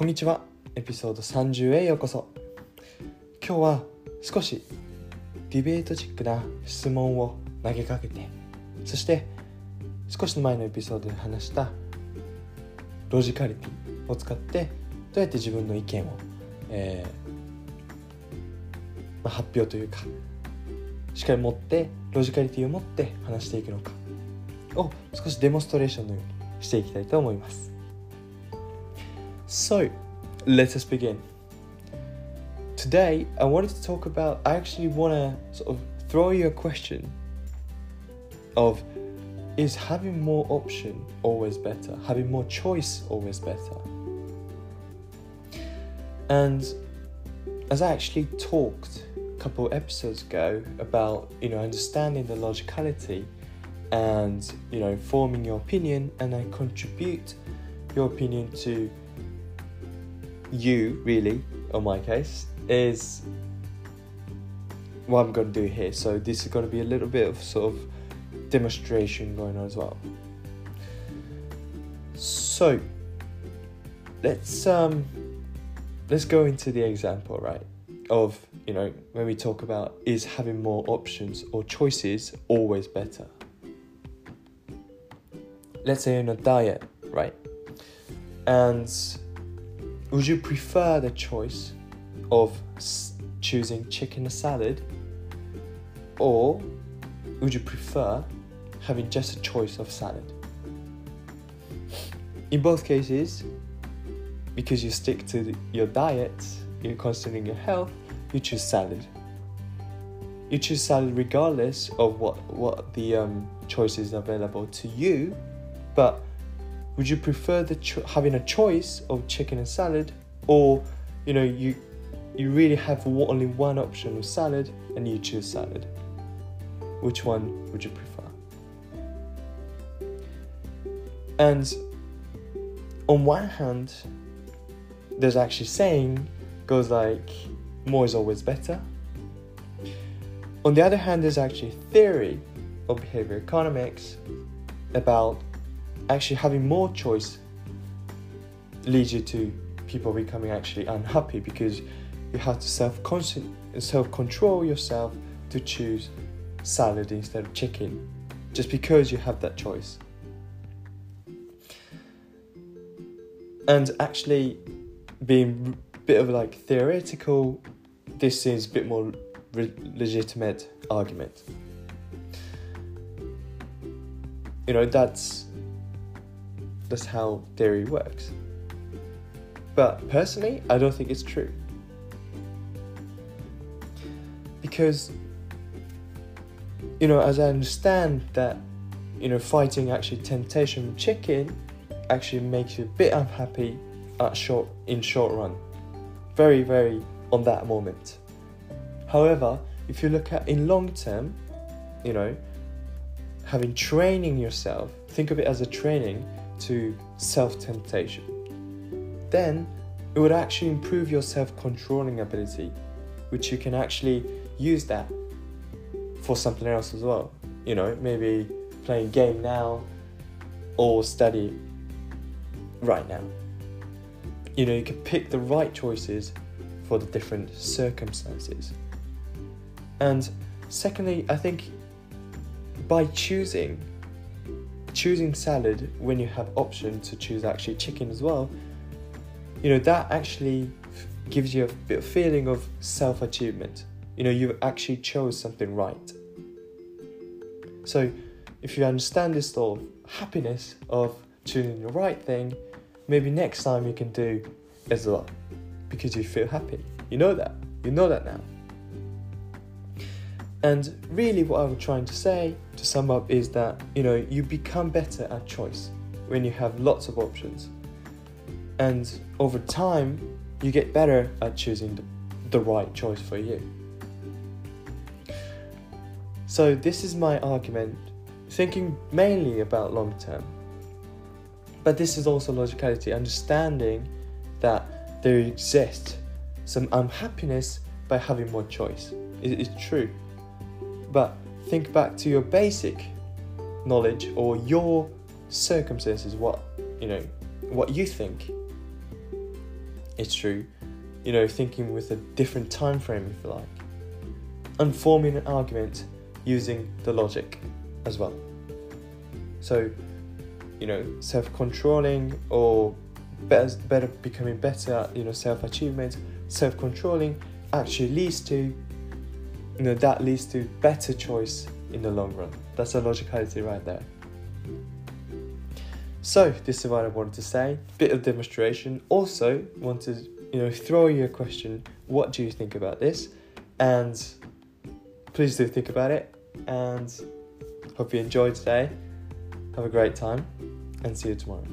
こんにちは。エピソード30へようこそ。今日は少しディベートチックな質問を投げかけてそして少し前のエピソードで話したロジカリティを使ってどうやって自分の意見を、えーまあ、発表というかしっかり持ってロジカリティを持って話していくのかを少しデモンストレーションのようにしていきたいと思います。So, let us begin. Today, I wanted to talk about. I actually want to sort of throw you a question of is having more option always better? Having more choice always better? And as I actually talked a couple episodes ago about you know understanding the logicality and you know forming your opinion and then contribute your opinion to you really on my case is what I'm going to do here. So this is going to be a little bit of sort of demonstration going on as well. So let's um let's go into the example, right? Of you know when we talk about is having more options or choices always better. Let's say on a diet, right? And would you prefer the choice of choosing chicken salad or would you prefer having just a choice of salad? In both cases, because you stick to your diet, you're considering your health, you choose salad. You choose salad regardless of what, what the um, choices available to you, but would you prefer cho- having a choice of chicken and salad or you know you you really have only one option of salad and you choose salad? Which one would you prefer? And on one hand there's actually saying goes like more is always better. On the other hand there's actually theory of behavior economics about actually having more choice leads you to people becoming actually unhappy because you have to self self control yourself to choose salad instead of chicken just because you have that choice. And actually being a bit of like theoretical this is a bit more re- legitimate argument. You know that's that's how theory works. But personally, I don't think it's true. Because, you know, as I understand that, you know, fighting actually temptation with chicken actually makes you a bit unhappy at short in short run. Very, very on that moment. However, if you look at in long term, you know, having training yourself, think of it as a training to self temptation, then it would actually improve your self controlling ability, which you can actually use that for something else as well. You know, maybe playing game now or study right now. You know, you can pick the right choices for the different circumstances. And secondly, I think by choosing choosing salad when you have option to choose actually chicken as well you know that actually gives you a bit of feeling of self-achievement. You know you actually chose something right. So if you understand this sort of happiness of choosing the right thing maybe next time you can do as well because you feel happy. You know that. You know that now and really, what I'm trying to say to sum up is that you know you become better at choice when you have lots of options, and over time, you get better at choosing the, the right choice for you. So this is my argument, thinking mainly about long term. But this is also logicality, understanding that there exists some unhappiness by having more choice. It is true. But think back to your basic knowledge or your circumstances, what you know, what you think. it's true. You know, thinking with a different time frame, if you like, and forming an argument using the logic as well. So, you know, self-controlling or better, better becoming better at you know self-achievement, self-controlling actually leads to you know that leads to better choice in the long run. That's a logicality right there. So this is what I wanted to say. Bit of demonstration. Also want to you know throw you a question. What do you think about this? And please do think about it. And hope you enjoyed today. Have a great time and see you tomorrow.